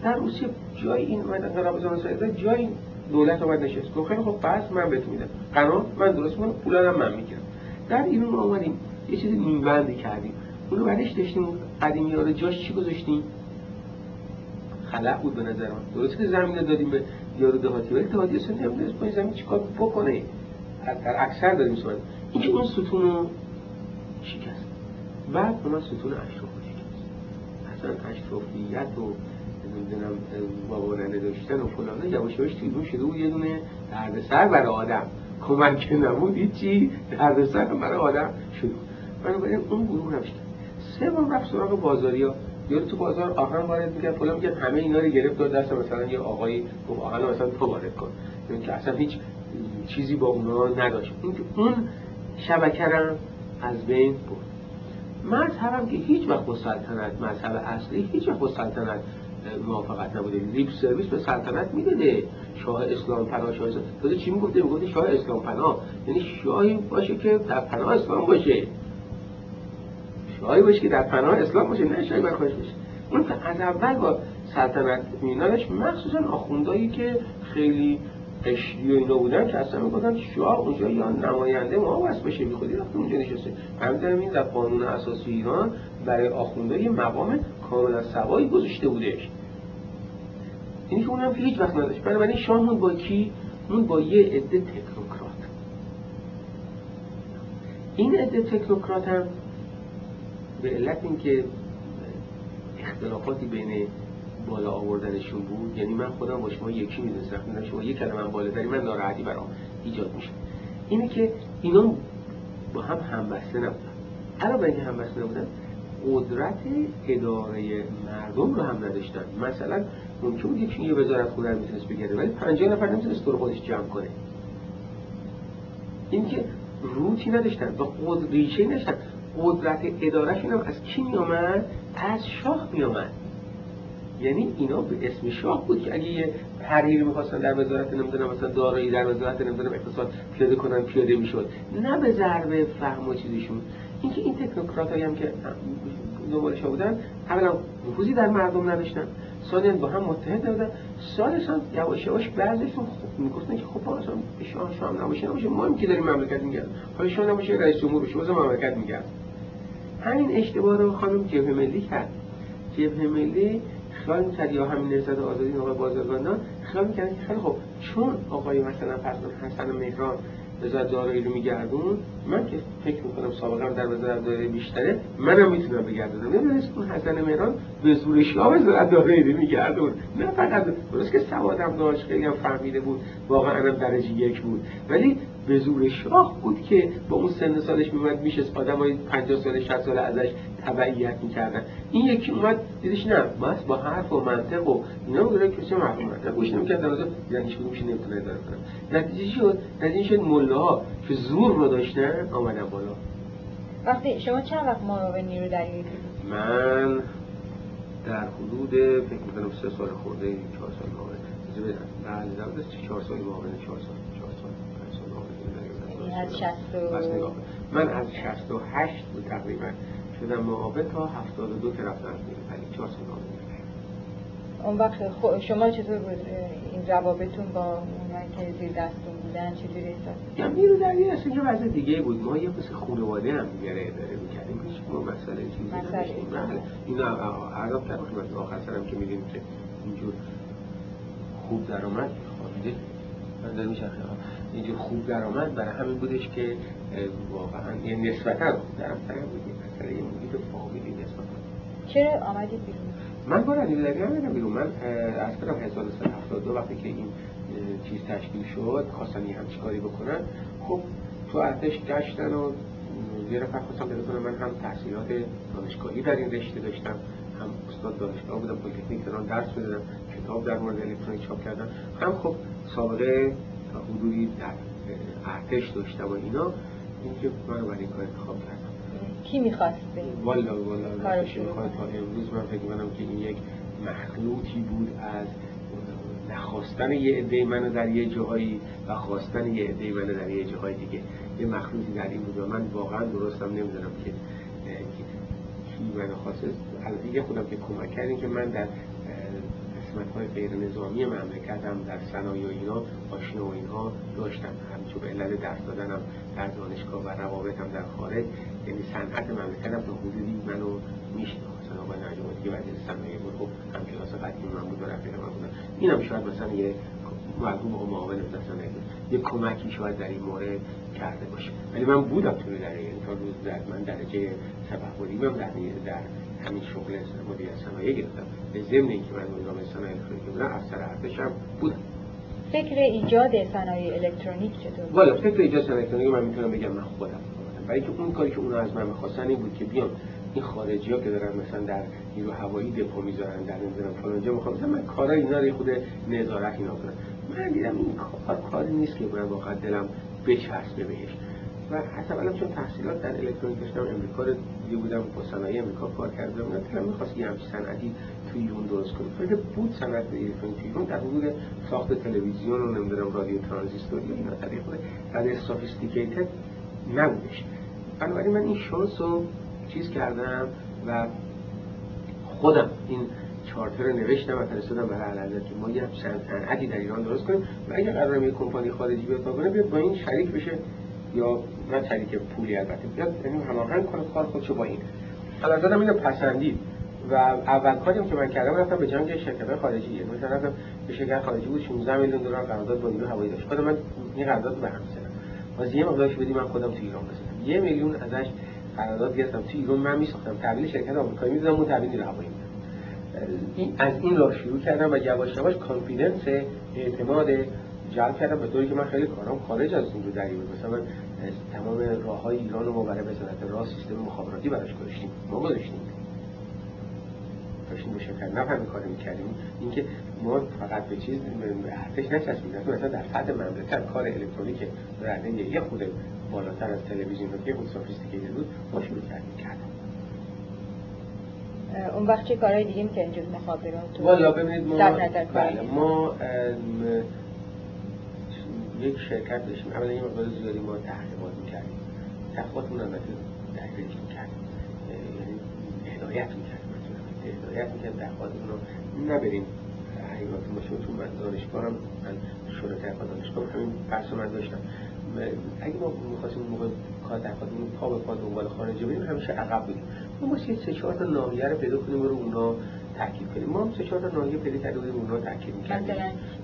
در روسیه جای این اومد سایده جای دولت اومد نشست. گفت خیلی خب پس من بهتون میدم. قنات من درست می‌کنم پولا من می‌گیرم. در ما اومدیم یه چیزی نیم بندی کردیم. اونو بعدش داشتیم قدیمی رو جاش چی گذاشتیم؟ خلق بود به نظر من. درست که زمین دادیم به یارو دهاتی ولی دهاتی اصلا نمی‌دونست با این زمین چیکار بکنه؟ در اکثر داریم صحبت اینکه اون ستون رو شکست. بعد اومد ستون اشراف رو شکست. اصلا اشرافیت و نمی‌دونم باورنه داشتن و فلانه یواش یواش تیزون شده بود یه دونه دردسر برای آدم. کمک که نبود هیچی دردسر برای آدم شد بنابراین اون گروه نمیشه سوم رفت سراغ بازاریا یارو تو بازار آهن وارد می‌کرد فلان می‌کرد همه اینا رو گرفت داد دست مثلا یه آقایی گفت آهن مثلا تو وارد کن. یعنی که اصلا هیچ چیزی با اونا نداشت. که اون شبکه از بین برد. مذهبم که هیچ وقت با سلطنت مذهب اصلی هیچ وقت با سلطنت موافقت نبوده. لیپ سرویس به سلطنت می‌داده. شاه اسلام پناه شاه اسلام. چی می‌گفته؟ می‌گفته شاه اسلام پناه. یعنی شاهی باشه که در پناه اسلام باشه. شاهی باشه که در پناه اسلام باشه نه شاهی بر باشه. اون از اول با سلطنت مینانش مخصوصا آخوندایی که خیلی قشری و اینا بودن که اصلا می‌گفتن شاه اونجا یا نماینده ما بس بشه میخوادی رفت اونجا نشسته. همین این در قانون اساسی ایران برای آخونده مقام کاملا سوایی گذاشته بودش. اینی که اونم هیچ وقت نداشت. بنابراین شاه با کی؟ اون با یه عده تکنوکرات. این عده تکنوکرات هم به علت اینکه اختلافاتی بین بالا آوردنشون بود یعنی من خودم با شما یکی می‌دونستم. شما یک کلمه بالا داری من ناراحتی برام ایجاد میشه اینه که اینا با هم همبسته نبودن. علاوه اینکه همبسته نبودن قدرت اداره مردم رو هم نداشتن. مثلا ممکن بود یکی یه وزارت خونه رو می‌تونست بگیره ولی 50 نفر نمی‌تونست تو خودش جمع کنه. این که روتی نداشتن و قدر ریشه نداشتن قدرت ادارهشون هم از کی میامد از شاه میامد یعنی اینا به اسم شاه بود که اگه یه تغییری می‌خواستن در وزارت نمی‌دونم مثلا دارایی در وزارت نمی‌دونم اقتصاد پیاده کنن پیاده می‌شد. نه به ضرب فهم و چیزشون اینکه این تکنوکرات هم که دنبالش بودن اولا نفوذی در مردم نداشتن. ثانیا با هم متحد نبودن. سالش هم یواش یواش بعضیشون می‌گفتن که خب اصلا شاه شاه نباشه نباشه. ما هم که داریم مملکت میگردیم. حالا شاه نباشه رئیس جمهور بشه واسه مملکت میگرد. همین اشتباه رو خانم جبهه ملی کرد. جبهه ملی خیال می‌کرد یا همین نهضت آزادی آقای بازرگانان خیال می‌کردن که خیلی خب چون آقای مثلا فرزان حسن مهران وزارت دارایی رو میگردون من که فکر می‌کنم سابقه در وزارت دارایی بیشتره منم می‌تونم بگردونم. نمی‌دونست اون حسن مهران به زور شاه وزارت دارایی رو میگردون. نه فقط درست که سوادم داشت خیلی هم فهمیده بود واقعا هم درجه یک بود. ولی به زور شاه بود که با اون سن سالش میومد میشه های 50 سال 60 سال ازش تبعیت می‌کردن. این یکی اومد دیدش نه بس با حرف و منطق و اینا کسی حرف و منطق؟ گوش نمی‌کرد در یعنی هیچ کدومش نمی‌تونه اداره کنه. نتیجه شد؟ نتیجه شد ملاها که زور رو داشتن آمدن بالا. وقتی شما چند وقت معاون نیرو دریایی من در حدود فکر می‌کنم سه سال خورده چهار سال معاون بله چهار سال معاون چهار سال. از 60 من از 68 بود تقریبا. شدم معاون تا 72 که رفتم ولی 4 سال اون وقت شما چطور بود؟ این روابطتون با اونایی که زیر دستون بودن چطوری احساس یعنی نیرو دریایی اصلا یه وضع دیگه بود. ما یه مثل خانواده هم دیگه اداره می‌کردیم. هیچ ما مسئله چیزی نداشتیم. بله. این عرب کردم خدمت آخر سرم که میدیم که اینجور خوب درآمد خارجه من در میشه اینجور خوب درآمد برای همین بودش که واقعا یه نسبتا درمتر بودیم. مثلا یه محیط فامیلی نسبتا. چرا آمدید بیرون؟ من با دقیقه آمدم بیرون. من از کنم 1372 وقتی که این چیز تشکیل شد خواستن یه همچی کاری بکنن خب تو ارتش گشتن و یه رفت خواستم بکنم من هم تحصیلات دانشگاهی در این رشته داشتم هم استاد دانشگاه بودم پلیتکنیک تهران درس می‌دادم کتاب در مورد الکترونیک چاپ کردم. هم خب سابقه حدودی در ارتش داشتم و اینا اینکه من برای این کار انتخاب کردم. کی می‌خواسته؟ والا والا تا امروز من فکر کنم که این یک مخلوطی بود از نخواستن یه عده منو در یه جاهایی و خواستن یه عده منو در یه جاهای دیگه. یه مخلوطی در این بود و من واقعا درستم نمی‌دونم که کی منو البته یه خودم که کمک کردین که من در های غیر نظامی مملکت هم در صنایع اینا آشنا و اینها داشتم همچون به علت درس دادنم در دانشگاه و روابطم در خارج. یعنی صنعت مملکت هم تا حدودی منو میشناخت مثلا آقای نجم دیگه وزیر صنایع بود. خب هم کلاس قدیم من بود و رفیق من بودن اینم شاید مثلا یه مرحوم معاون مثلا یه کمکی شاید در این مورد کرده باشه. ولی من بودم توی در این تا روز در من درجه سبحوری من در در همین شغل مدیر صنایع گرفتم. به ضمن اینکه من نظام صنایع الکترونیک بودم افسر ارتشم بودم. فکر ایجاد صنایع الکترونیک چطور والا فکر ایجاد صنایع الکترونیک من می‌تونم بگم من خودم برای که اون کاری که اون از من می‌خواستن این بود که بیان این خارجی ها که دارن مثلا در نیرو هوایی دپو می‌ذارن در نمی‌دونم فلان جا می‌خوام مثلا من کارا اینا رو خود نظارت اینا کنم. من دیدم این کار کاری نیست که من واقعا دلم بچسبه بهش. و حتی الان چون تحصیلات در الکترونیک داشتم امریکا رو دیگه بودم با صنایع امریکا کار کردم من دلم می‌خواست یه همچین صنعتی توی ایران درست کنم فکر بود صنعت الکترونیک توی ایران در حدود ساخت تلویزیون و نمی‌دونم رادیو ترانزیستور اینا طریق بوده در sophisticated نبودش. بنابراین من این شانس رو چیز کردم و خودم این charter رو نوشتم و فرستادم برای علازه که ما یه صنعتی در ایران درست کنیم. و اگه قرار یه کمپانی خارجی بیاد کنه بیاد با این شریک بشه. یا نه شریک پولی البته بیاد یعنی هماهنگ کنه کار خودشو با این. علازه اینو پسندید. و اول کاری که من کردم رفتم به جنگ شرکت خارجی. مثلا رفتم به شرکت خارجی بود 16 میلیون دلار قرارداد با نیرو هوایی داشت. خودم من این قرارداد به هم زدم واسه یه مقدارش بدی من خودم تو ایران بزنم یه میلیون ازش قرارداد گرفتم. تو ایران من میساختم. تحویل شرکت آمریکایی می‌دادم اون تحویل نیرو هوایی این از این راه شروع کردم و یواش یواش کانفیدنس اعتماد جلب کردم به طوری که من خیلی کارام خارج از این رو دری بود مثلا من تمام راه های ایران رو ما برای وزارت راه سیستم مخابراتی براش گذاشتیم. ما گذاشتیم. داشتیم شرکت نفهمی کاری می‌کردیم. اینکه ما فقط به چیز ارتش نچسبیدیم. مثلا در سطح مملکت کار الکترونیک رنگ یه خود بالاتر از تلویزیون و یه خود سافیستیکیتد بود ما شروع کردیم کردیم. اون وقت چه کارهای دیگه می‌کنید جز مخابرات والا ببینید ما بله ما یک شرکت داشتیم. اولا یه مقدار زیادی ما تحقیقات می‌کردیم. تحقیقاتمون البته تحقیق می‌کردیم یعنی هدایت می‌کردیم هدایت می‌کردیم تحقیقاتمون رو نبریم. حقیقات باشه چون من دانشگاهم من شروع تحقیقات دانشگاه همین بحث من داشتم. اگه ما می‌خواستیم موقع کار تحقیقاتمون پا به پا دنبال خارجی بریم همیشه عقب بودیم. ما باشه سه چهار تا ناحیه رو پیدا کنیم رو اونا تاکید کنیم. ما هم سه چهار تا ناحیه پیدا کرده بودیم اونها تاکید می‌کردیم.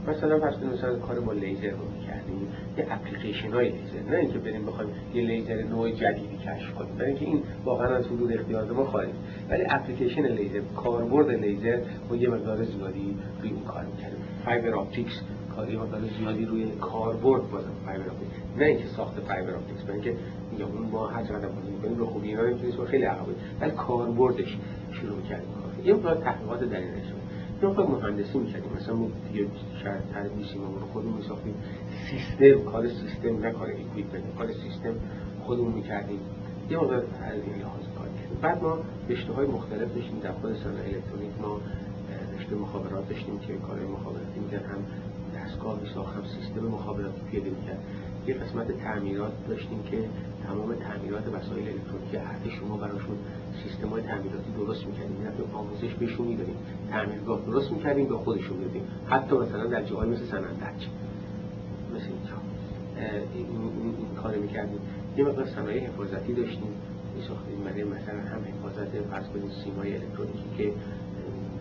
مثلا؟ کنید مثلا کار با لیزر رو می‌کردیم. یه اپلیکیشن های لیزر. نه اینکه بریم بخوایم یه لیزر نوع جدیدی کشف کنیم. برای اینکه این واقعا از حدود اختیار ما خارج. ولی اپلیکیشن لیزر کاربرد لیزر ما یه مقدار زیادی روی این کار می‌کردیم. fiber optics کاری مقدار زیادی روی کاربرد بازم fiber optics نه اینکه ساخت fiber optics برای اینکه یا اون ما هر چقدر بازی می‌کنیم رو خوبی اینا نمی‌تونیم خیلی عقبه ولی کاربردش شروع کردیم. یه مقدار تحقیقات در این رشته یه مقدار مهندسی می‌کردیم. مثلا ما دیگه شاید تدریسی ما رو خودمون می‌ساختیم. سیستم کار سیستم نه کار اکویپمنت کار سیستم خودمون می‌کردیم. یه مقدار از این لحاظ کار کردیم. بعد ما رشته های مختلف داشتیم. در خود صنایع الکترونیک ما رشته مخابرات داشتیم که کار مخابراتی می‌کرد. هم دستگاه می‌ساخت هم سیستم مخابراتی پیاده می‌کرد. یه قسمت تعمیرات داشتیم که تمام تعمیرات وسایل الکترونیکی ارتش شما براشون سیستم های تعمیراتی درست می‌کردیم. یعنی آموزش بهشون می‌دادیم. تعمیرگاه درست می‌کردیم به خودشون بدیم حتی مثلا در جاهای مثل سنندج مثل اینجا. این, این, کار می‌کردیم. یه مقدار صنایع حفاظتی داشتیم. میساختیم برای مثلا هم حفاظت فرض کنید سیمای الکترونیکی که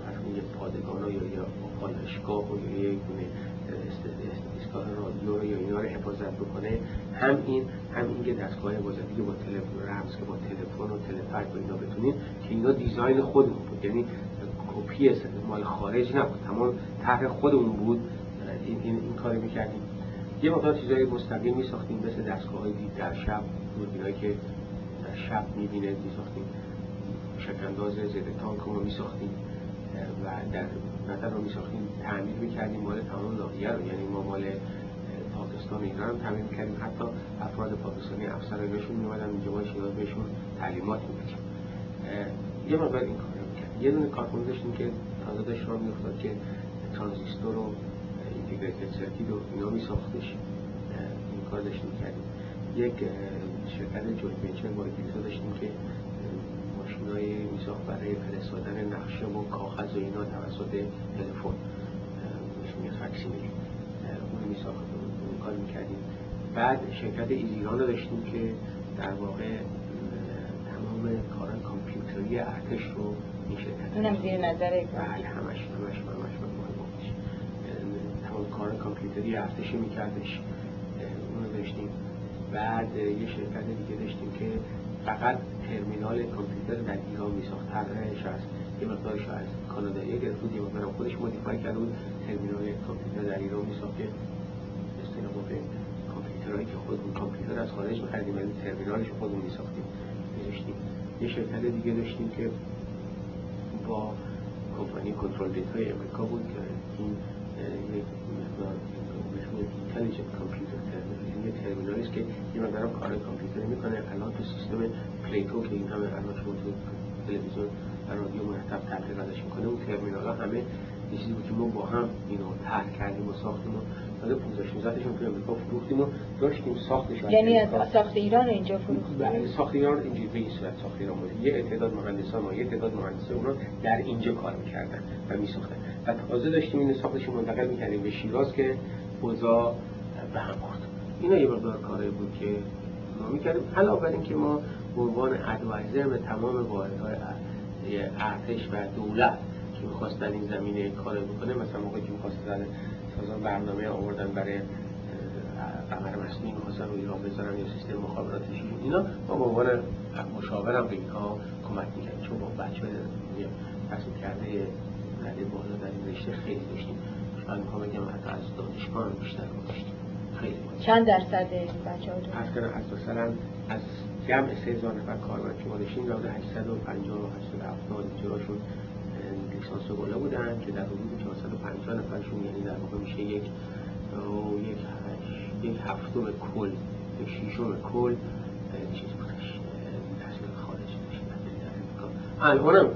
فرض کنید پادگان یا یا پالشگاه یا یک ایستگاه رادیو یا اینا رو حفاظت بکنه هم این هم این که دستگاه حفاظتی که با تلفن رمز که با تلفن و تلفک و اینا بتونیم که اینا دیزاین خودمون بود. یعنی کپی مال خارج نبود تمام طرح خودمون بود. این, این, این کاری می‌کردیم. یه مقدار چیزای مستقیم میساختیم مثل دستگاه های دید در شب دوربینایی که در شب می‌بینه میساختیم. شکنداز ضد تانک رو میساختیم. و در مثلا رو میساختیم تعمیر می‌کردیم مال تمام ناحیه رو. یعنی ما مال پاکستان ایران هم تعمیر می‌کردیم. حتی افراد پاکستانی افسرانشون میومدن اینجا شیراز بهشون تعلیمات میدیم یه مقدار این کار می‌کردیم. یه دونه کارخونه داشتیم که تازه داشت را میافتاد که ترانزیستور رو اینتگریتد سرکیت رو اینا میساختش. این کار داشتیم کردیم یک شرکت joint venture با داشتیم که ماشینای میساخت برای فرستادن نقشه و کاغذ و اینا توسط تلفن. ماشین facsimile ی اون میساخت اون کار می‌کردیم. بعد شرکت ایزیران رو داشتیم که در واقع تمام کار کامپیوتری ارتش رو این شرکت اونم زیر نظر بله همش همش همش تمام کار کامپیوتری ارتش میکردش. اون رو داشتیم. بعد یه شرکت دیگه داشتیم که فقط ترمینال کامپیوتر در ایران میساخت طرحش از یه مقدارش از کانادایی گرفت بود یه مقدارم خودش مودیفای کرده بود ترمینال کامپیوتر در ایران میساخت که اصطلاح به کامپیوترهایی که خودمون کامپیوتر از خارج می‌خریدیم ولی ترمینالش خودمون میساختیم می‌ذاشتیم یه شرکت دیگه داشتیم که با کمپانی Control Data ی امریکا بود که این یک مقدار intelligent computer یه ترمینالی است که یه مقدارم کار کامپیوتری می‌کنه. الان تو سیستم PLATO که این همه الان شما تو تلویزیون و رادیو مرتب تبلیغ ازش می‌کنه اون ترمینال ها همه یه چیزی بود که ما با هم اینو طرح کردیم و ساختیم و بعد 15 16 تاشون تو امریکا فروختیم و داشتیم ساختش یعنی از ساخت ایران اینجا فروختیم بله ساخت ایران اینجوری به این صورت ساخت ایران بود. یه تعداد مهندسان ما یه تعداد مهندسه اونا در اینجا کار می‌کردن و میساختن. و تازه داشتیم این ساختش منتقل می‌کردیم به شیراز که اوضاع به هم خورد اینا یه مقدار کاری بود که ما می‌کردیم. علاوه بر اینکه ما به عنوان ادوایزر به تمام واحدهای ارتش و دولت که می‌خواستن این زمینه کار بکنه مثلا موقعی که می‌خواستن سازان برنامه آوردن برای قمر مصنوعی می‌خواستن رو ایران بذارن یا سیستم مخابراتش اینا ما به عنوان مشاورم به اینها کمک می‌کردیم. چون با بچه تصمیم کرده رده بالا در این رشته خیلی داشتیم. شاید می‌خوام بگم حتی از دانشگاه بیشتر داشتیم چند درصد بچه ها از کنم از جمع سه هزار نفر کارمند که ما داشتیم حدود 850 و 870 جلوشون لیسانس بالا بودن که در حدود 450 نفرشون یعنی در واقع میشه یک یک یک هفتم کل یک شیشم کل چیز بودش تحصیل خارج داشتن الانم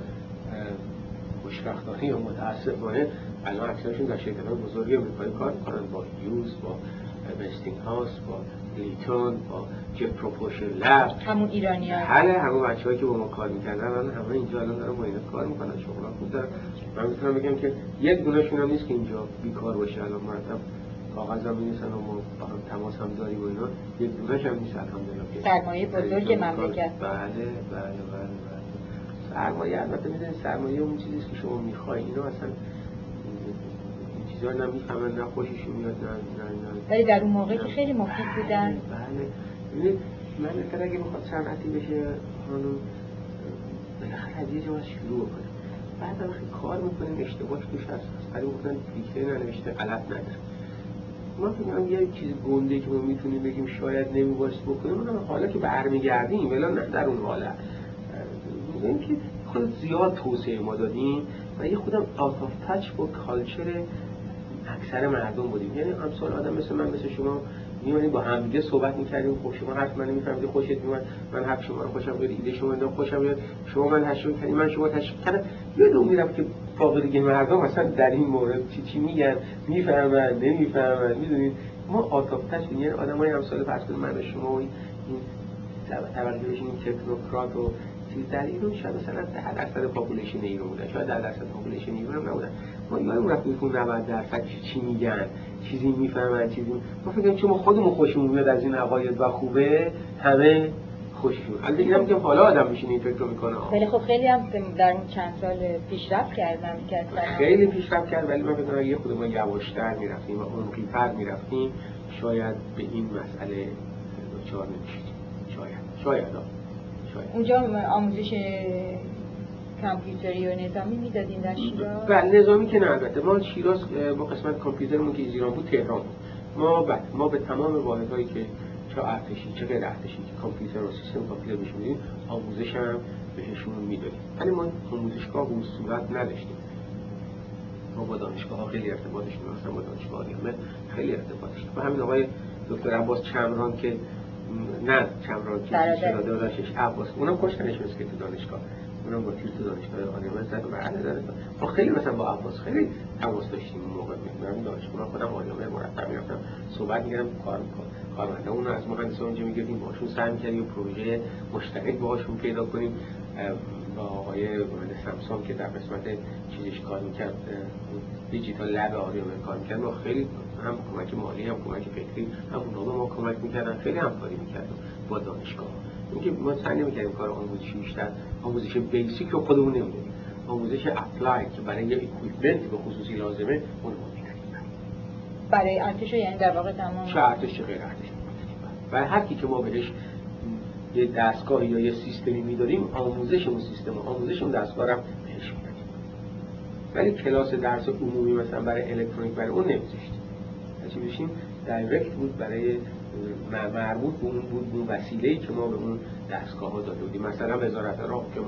خوشبختانه یا متاسفانه الان اکثرشون در شرکت های بزرگی امریکایی کار می‌کنن با یوز با Westinghouse با Litton با Jet Propulsion Lab همون ایرانی ها. بله همون بچه هایی که با ما کار می‌کردن الان همه اینجا الان دارن با اینا کار می‌کنن. شغلا خوب دارن. من می‌تونم بگم که یک دونشون هم نیست که اینجا بیکار باشه. الان مرتب کاغذ هم می‌نویسن و ما با هم تماس هم داریم و اینا. یک دونش هم نیست الحمدلله. سرمایه بزرگ مملکت. بله بله بله, بله. سرمایه البته می‌دونید سرمایه اون چیزی که شما می‌خوای. اینو اصلا چیزا نمی‌فهمن نه خوششون میاد نه ولی در اون موقع که خیلی مفید بودن. بله. ببینید من اگه می‌خواد صنعتی بشه خانم بالاخره از یه جا شروع کنه. بعد وقتی کار می‌کنیم اشتباهش توش هست. ولی گفتن دیکته ننوشته غلط نداره. ما فکر یه چیز گنده که ما می‌تونیم بگیم شاید نمیبایست بکنیم اونم حالا که برمیگردیم ولی نه در اون حالت میگیم که خود زیاد توسعه ما دادیم و یه خودم آت آف تچ با کالچر اکثر مردم بودیم. یعنی امثال آدم مثل من مثل شما میمونیم با همدیگه صحبت می‌کردیم. خب شما حرف من نمی‌فهمید خوشت میومد من حرف شما رو خوشم میاد ایده شما رو خوشم میاد شما من تشویق کردیم. من شما تشویق کردم. یه دو میرم که دیگه مردم اصلا در این مورد چی چی میگن؟ می‌فهمن نمی‌فهمن می‌دونید؟ ما آتافتش یعنی آدمای امثال فرض من شما و این طبقه این تکنوکرات و چیز در ایران شاید مثلا ده درصد population ایران بودن. شاید ده درصد پاپولیشن ایران هم نبودن. ما یادم رفت می‌کنم 90 درصد چی میگن چیزی می‌فهمن چیزی ما فکر چون ما خودمون خوشمون میاد از این عقاید و خوبه همه خوششون البته اینم که حالا آدم میشینه این فکر می‌کنه. ولی خب خیلی هم در اون چند سال پیشرفت کردن خیلی پیشرفت کرد ولی من فکر یه خود ما یواشتر می‌رفتیم و عمقی‌تر می‌رفتیم شاید به این مسئله دچار نمی‌شدیم. شاید. شاید. شاید. اونجا آموزش کامپیوتری و نظامی می‌دادین در شیراز؟ بله نظامی که نه البته. ما شیراز با قسمت کامپیوترمون که ایران بود تهران بود. ما بله ما به تمام واحدهایی که چه ارتشی چه غیر ارتشی که کامپیوتر و سیستم کامپیوتر بهش میدیم آموزش هم بهشون می‌دادیم. ولی ما آموزشگاه به صورت نداشتیم. ما با دانشگاه ها خیلی ارتباط داشتیم. با دانشگاه همه خیلی ارتباط داشتیم. و همین آقای دکتر عباس چمران که نه چمران که شده داشتش عباس اونم کشتنش که تو دانشگاه. اونم با تو دانشگاه آریامه زد و داره. ما خیلی مثلا با عباس خیلی تماس داشتیم اون موقع. من دانشگاه خودم آریامه مرتب می‌رفتم. صحبت می‌کردم کار کارمنده اون از مهندس اونجا میگردیم باشون سعی می‌کردیم پروژه مشترک باهاشون پیدا کنیم. با آقای مهندس سمسام که در قسمت چیزش کار می‌کرد دیجیتال لب آریامه کار می‌کرد. ما خیلی هم کمک مالی هم کمک فکری هم اونا ما کمک می‌کردن. خیلی همکاری می‌کردیم با دانشگاه اینکه ما سعی نمی‌کردیم کار آموزشی بیشتر آموزش basic رو خودمون نمی‌دونیم آموزش apply که برای یه equipment به خصوصی لازمه اون رو برای ارتش یعنی در واقع تمام چه ارتش چه غیر ارتش. و هر کی که ما بهش یه دستگاه یا یه سیستمی میداریم آموزش اون سیستم آموزش اون دستگاه رو بهش میدیم. ولی کلاس درس عمومی مثلا برای الکترونیک برای اون نمیذاشتیم چی بشیم direct بود برای مربوط به اون بود اون وسیله‌ای که ما به اون دستگاه ها داده بودیم. مثلا وزارت راه که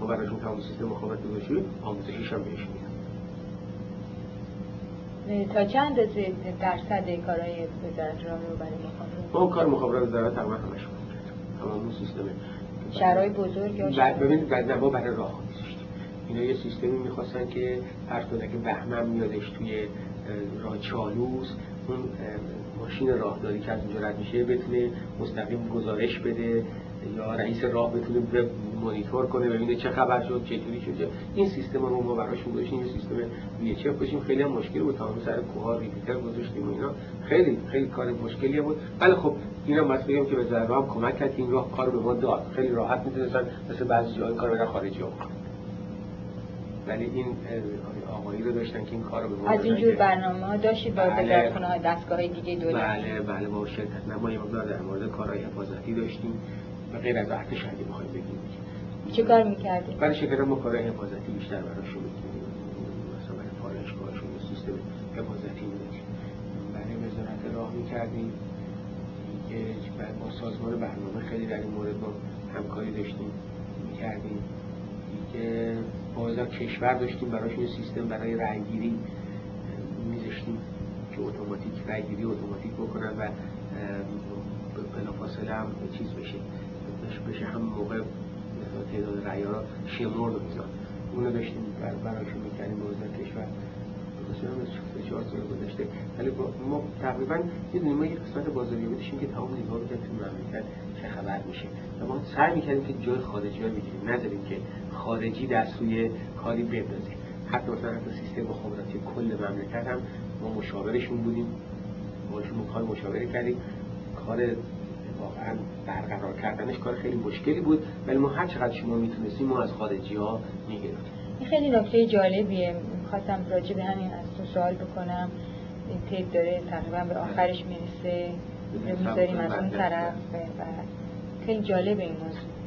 ما براشون تمام سیستم مخابرات گذاشتیم آموزشیش هم بهش میدیم تا چند درصد کارهای وزارت راه رو برای مخابرات؟ ما کار مخابرات وزارت تقریبا همش تمام اون سیستم. شرای بزرگ یا بعد ببینید بعد ما برای راه اینا یه سیستمی می‌خواستن که هر کنه که بهمن میادش توی راه چالوس اون ماشین راهداری که از اونجا رد میشه بتونه مستقیم گزارش بده یا رئیس راه بتونه مانیتور کنه ببینه چه خبر شد چطوری شد این سیستم رو ما براش گذاشتیم این سیستم وی اچ باشیم خیلی هم مشکل بود تمام سر کوها ریپیتر گذاشتیم و اینا. خیلی خیلی کار مشکلی بود. ولی خب اینا بگم که به ضرر کمک کرد این راه کار به ما داد. خیلی راحت می‌تونستن مثل بعضی جای کار خارجی ها ولی این آقایی رو داشتن که این کار رو از اینجور برنامه ها داشتید با بله. های دستگاه دیگه دولت؟ بله بله با شرکت نمایی مقدار در مورد کارهای حفاظتی داشتیم. و غیر از ارتش اگه بخوایم بگیم. چه کار می‌کردیم؟ برای شرکت ما کارهای حفاظتی بیشتر براشون می‌کنیم مثلا برای پالایشگاهشون سیستم حفاظتی میدیم برای وزارت راه می‌کردیم. که با سازمان برنامه خیلی در این مورد ما همکاری داشتیم. می‌کردیم. که با کشور داشتیم براشون سیستم برای رأیگیری میذاشتیم که اتوماتیک رأیگیری اتوماتیک بکنن و بلافاصله هم چیز بشه. بشه هم موقع تعداد رأی ها شمرون رو میزان اونو داشتیم براشون می‌کنیم به وزارت کشور. مثلا از چهار سال گذشته. ولی ما تقریبا می‌دونیم ما یک قسمت بازاریابی داشتیم که تمام نگاه رو تو مملکت چه خبر میشه. و ما سعی می‌کردیم که جای خارجی ها بگیریم نذاریم که خارجی دست روی کاری بندازیم حتی مثلا حتی سیستم مخابراتی کل مملکت هم ما مشاورشون بودیم. باشون کار مشاوره کردیم. کار واقعا برقرار کردنش کار خیلی مشکلی بود ولی ما هر چقدر شما می‌تونستیم ما از خارجی ها می‌گرفتیم. این خیلی نکته جالبیه. خواستم راجع به همین از تو سوال بکنم. این تیپ داره تقریبا به آخرش می‌رسه. می‌ذاریم از اون طرف. و خیلی جالب این موضوع.